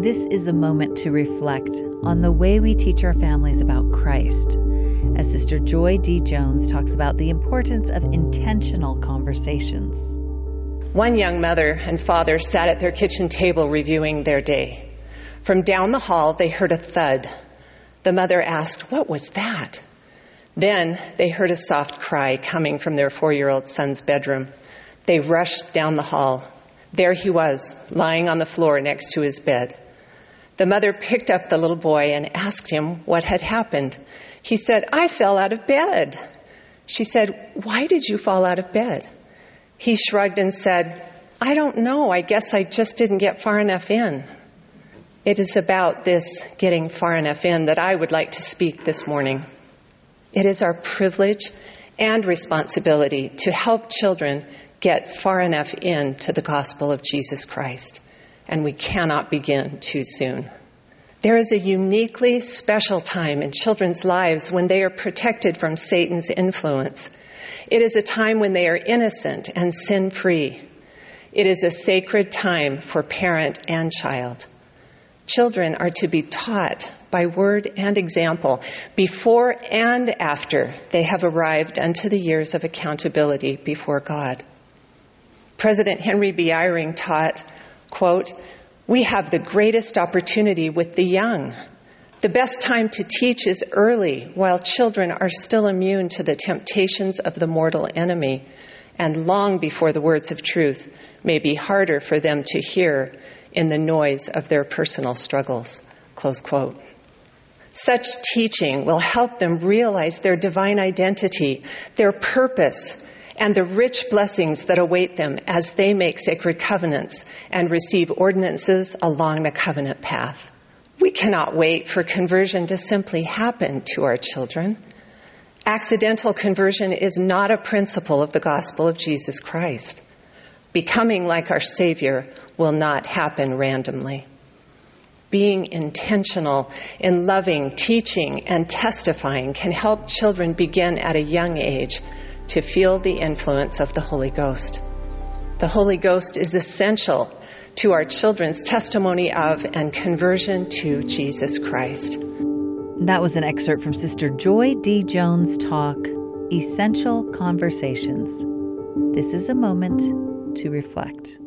This is a moment to reflect on the way we teach our families about Christ, as Sister Joy D. Jones talks about the importance of intentional conversations. One young mother and father sat at their kitchen table reviewing their day. From down the hall, they heard a thud. The mother asked, What was that? Then they heard a soft cry coming from their four year old son's bedroom. They rushed down the hall. There he was, lying on the floor next to his bed. The mother picked up the little boy and asked him what had happened. He said, I fell out of bed. She said, Why did you fall out of bed? He shrugged and said, I don't know. I guess I just didn't get far enough in. It is about this getting far enough in that I would like to speak this morning. It is our privilege and responsibility to help children get far enough in to the gospel of Jesus Christ, and we cannot begin too soon. There is a uniquely special time in children's lives when they are protected from Satan's influence. It is a time when they are innocent and sin free. It is a sacred time for parent and child. Children are to be taught by word and example before and after they have arrived unto the years of accountability before God. President Henry B. Eyring taught, quote, we have the greatest opportunity with the young. The best time to teach is early while children are still immune to the temptations of the mortal enemy and long before the words of truth may be harder for them to hear in the noise of their personal struggles. Close quote. Such teaching will help them realize their divine identity, their purpose, and the rich blessings that await them as they make sacred covenants and receive ordinances along the covenant path. We cannot wait for conversion to simply happen to our children. Accidental conversion is not a principle of the gospel of Jesus Christ. Becoming like our Savior will not happen randomly. Being intentional in loving, teaching, and testifying can help children begin at a young age to feel the influence of the Holy Ghost. The Holy Ghost is essential to our children's testimony of and conversion to Jesus Christ. That was an excerpt from Sister Joy D. Jones' talk, Essential Conversations. This is a moment to reflect.